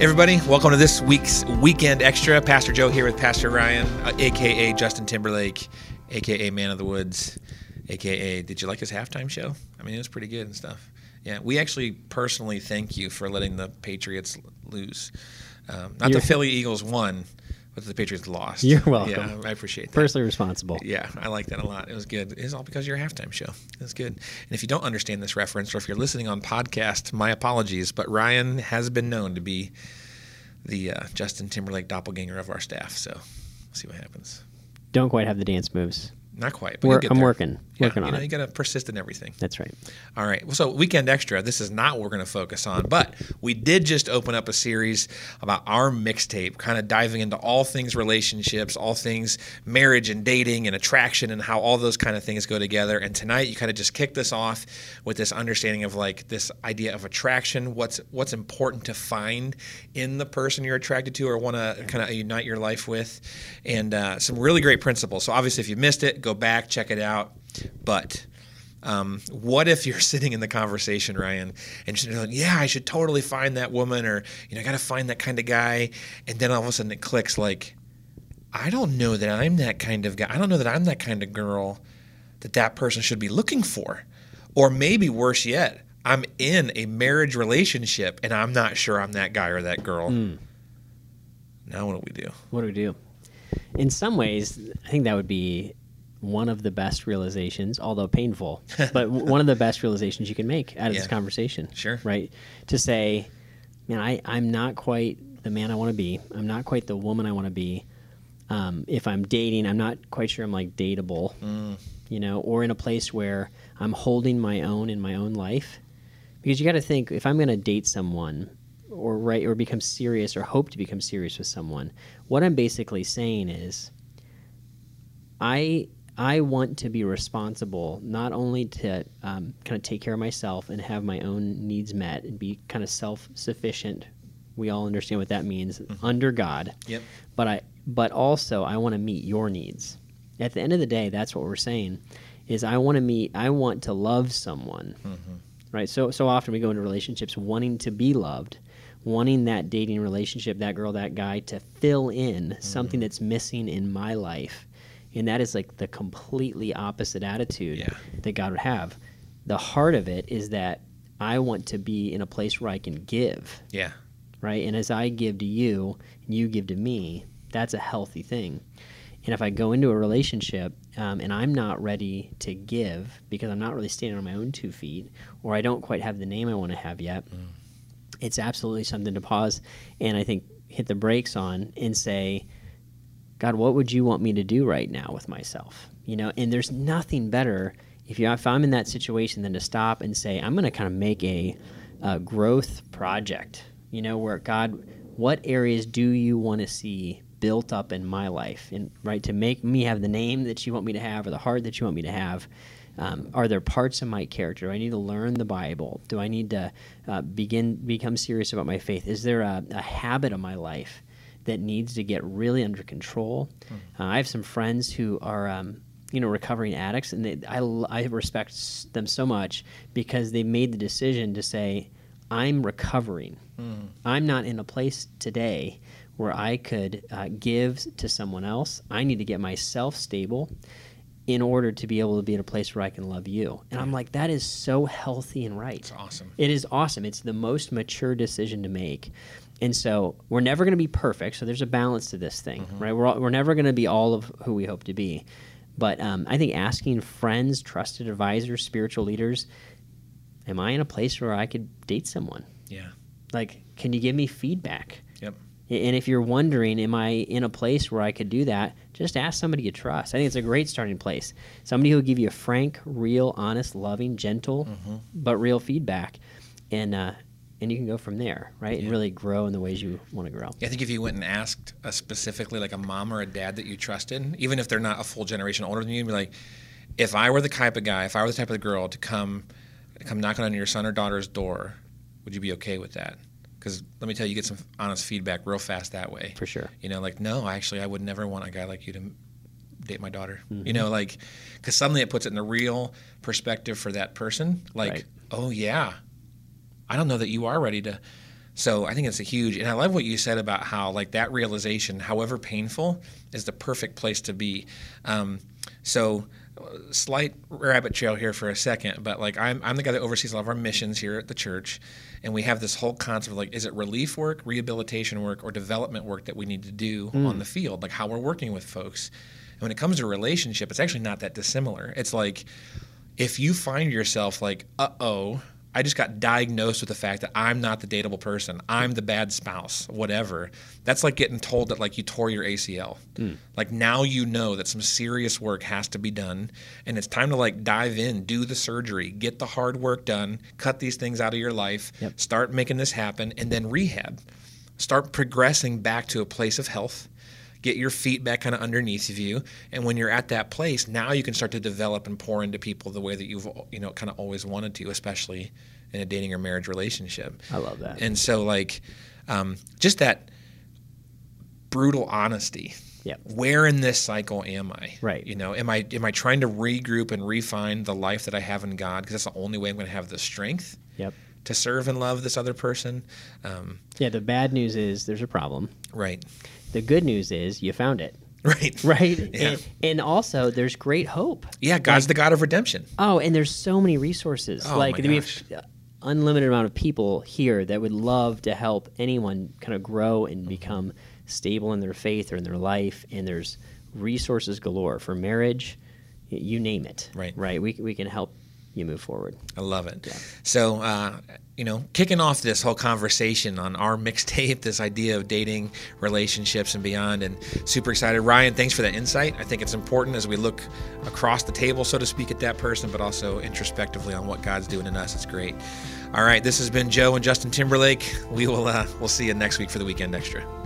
Everybody, welcome to this week's Weekend Extra. Pastor Joe here with Pastor Ryan, uh, aka Justin Timberlake, aka Man of the Woods, aka Did you like his halftime show? I mean, it was pretty good and stuff. Yeah, we actually personally thank you for letting the Patriots lose. Um, not You're- the Philly Eagles won, but the Patriots lost. You're welcome. Yeah, I appreciate that. Personally responsible. Yeah, I like that a lot. It was good. It's all because of your halftime show. It was good. And if you don't understand this reference, or if you're listening on podcast, my apologies. But Ryan has been known to be the uh, Justin Timberlake doppelganger of our staff. So we'll see what happens. Don't quite have the dance moves. Not quite. But We're- get I'm there. working- Yeah, working you on know, it. You got to persist in everything. That's right. All right. Well, so weekend extra. This is not what we're going to focus on, but we did just open up a series about our mixtape, kind of diving into all things relationships, all things marriage and dating and attraction, and how all those kind of things go together. And tonight, you kind of just kicked this off with this understanding of like this idea of attraction. What's what's important to find in the person you're attracted to or want to kind of unite your life with, and uh, some really great principles. So obviously, if you missed it, go back check it out. But um, what if you're sitting in the conversation, Ryan, and you're like, "Yeah, I should totally find that woman," or you know, I got to find that kind of guy, and then all of a sudden it clicks, like, I don't know that I'm that kind of guy. I don't know that I'm that kind of girl that that person should be looking for, or maybe worse yet, I'm in a marriage relationship and I'm not sure I'm that guy or that girl. Now what do we do? What do we do? In some ways, I think that would be one of the best realizations, although painful, but one of the best realizations you can make out of this conversation. Sure. Right? To say, man, I, I'm not quite the man I want to be. I'm not quite the woman I want to be. Um, if I'm dating, I'm not quite sure I'm like dateable, you know, or in a place where I'm holding my own in my own life. Because you got to think if I'm going to date someone or right or become serious or hope to become serious with someone, what I'm basically saying is I I want to be responsible not only to um, kind of take care of myself and have my own needs met and be kind of self sufficient. We all understand what that means mm-hmm. under God. Yep. But I but also I want to meet your needs. At the end of the day, that's what we're saying is I want to meet I want to love someone. Mm-hmm. Right? So so often we go into relationships wanting to be loved, wanting that dating relationship, that girl, that guy to fill in mm-hmm. something that's missing in my life. And that is like the completely opposite attitude Yeah. that God would have. The heart of it is that I want to be in a place where I can give Yeah. right? And as I give to you and you give to me, that's a healthy thing. And if I go into a relationship um, and I'm not ready to give because I'm not really standing on my own two feet, or I don't quite have the name I want to have yet, it's absolutely something to pause and I think hit the brakes on and say, God, what would you want me to do right now with myself? You know, and there's nothing better if you if I'm in that situation than to stop and say, I'm going to kind of make a, a growth project. You know, where God, what areas do you want to see built up in my life, and right to make me have the name that you want me to have or the heart that you want me to have. Um, are there parts of my character? Do I need to learn the Bible? Do I need to uh, begin become serious about my faith? Is there a, a habit of my life that needs to get really under control. Uh, I have some friends who are, um, you know, recovering addicts, and they, I, I respect them so much because they made the decision to say, I'm recovering. I'm not in a place today where I could uh, give to someone else. I need to get myself stable in order to be able to be in a place where I can love you. And I'm like, that is so healthy and right. It's awesome. It is awesome. It's the most mature decision to make. And so we're never going to be perfect. So there's a balance to this thing, right? We're, all, we're never going to be all of who we hope to be. But um, I think asking friends, trusted advisors, spiritual leaders, am I in a place where I could date someone? Yeah. Like, can you give me feedback? Yep. And if you're wondering, am I in a place where I could do that? Just ask somebody you trust. I think it's a great starting place. Somebody who will give you a frank, real, honest, loving, gentle, but real feedback, and uh, and you can go from there, right? And really grow in the ways you want to grow. I think if you went and asked a specifically like a mom or a dad that you trusted, even if they're not a full generation older than you, you'd be like, if I were the type of guy, if I were the type of girl to come come knocking on your son or daughter's door, would you be okay with that? Because let me tell you, you get some honest feedback real fast that way. For sure. You know, like, no, actually, I would never want a guy like you to date my daughter. Mm-hmm. You know, like, because suddenly it puts it in the real perspective for that person. Like, Right. oh, yeah, I don't know that you are ready to So I think it's a huge, and I love what you said about how like that realization, however painful, is the perfect place to be. Um, so slight rabbit trail here for a second, but like I'm, I'm the guy that oversees a lot of our missions here at the church, and we have this whole concept of like, is it relief work, rehabilitation work, or development work that we need to do mm. on the field, like how we're working with folks. And when it comes to relationship, it's actually not that dissimilar. It's like if you find yourself like, uh oh, I just got diagnosed with the fact that I'm not the dateable person. I'm the bad spouse, whatever. That's like getting told that like you tore your ACL. Mm. Like now you know that some serious work has to be done and it's time to like dive in, do the surgery, get the hard work done, cut these things out of your life, yep. start making this happen and then rehab. Start progressing back to a place of health get your feet back kind of underneath of you and when you're at that place now you can start to develop and pour into people the way that you've you know kind of always wanted to especially in a dating or marriage relationship i love that and so like um, just that brutal honesty yeah. Where in this cycle am I? Right. You know, am I am I trying to regroup and refine the life that I have in God because that's the only way I'm going to have the strength. Yep. To serve and love this other person. Um, yeah. The bad news is there's a problem. Right. The good news is you found it. Right. Right. Yeah. And, and, also, there's great hope. Yeah, God's like, the God of redemption. Oh, and there's so many resources. Oh, like we have unlimited amount of people here that would love to help anyone kind of grow and become stable in their faith or in their life. And there's resources galore for marriage. You name it. Right. Right. We, we can help you move forward. I love it. Yeah. So, uh, you know, kicking off this whole conversation on our mixtape, this idea of dating, relationships, and beyond, and super excited. Ryan, thanks for that insight. I think it's important as we look across the table, so to speak, at that person, but also introspectively on what God's doing in us. It's great. All right, this has been Joe and Justin Timberlake. We will uh, we'll see you next week for the weekend extra.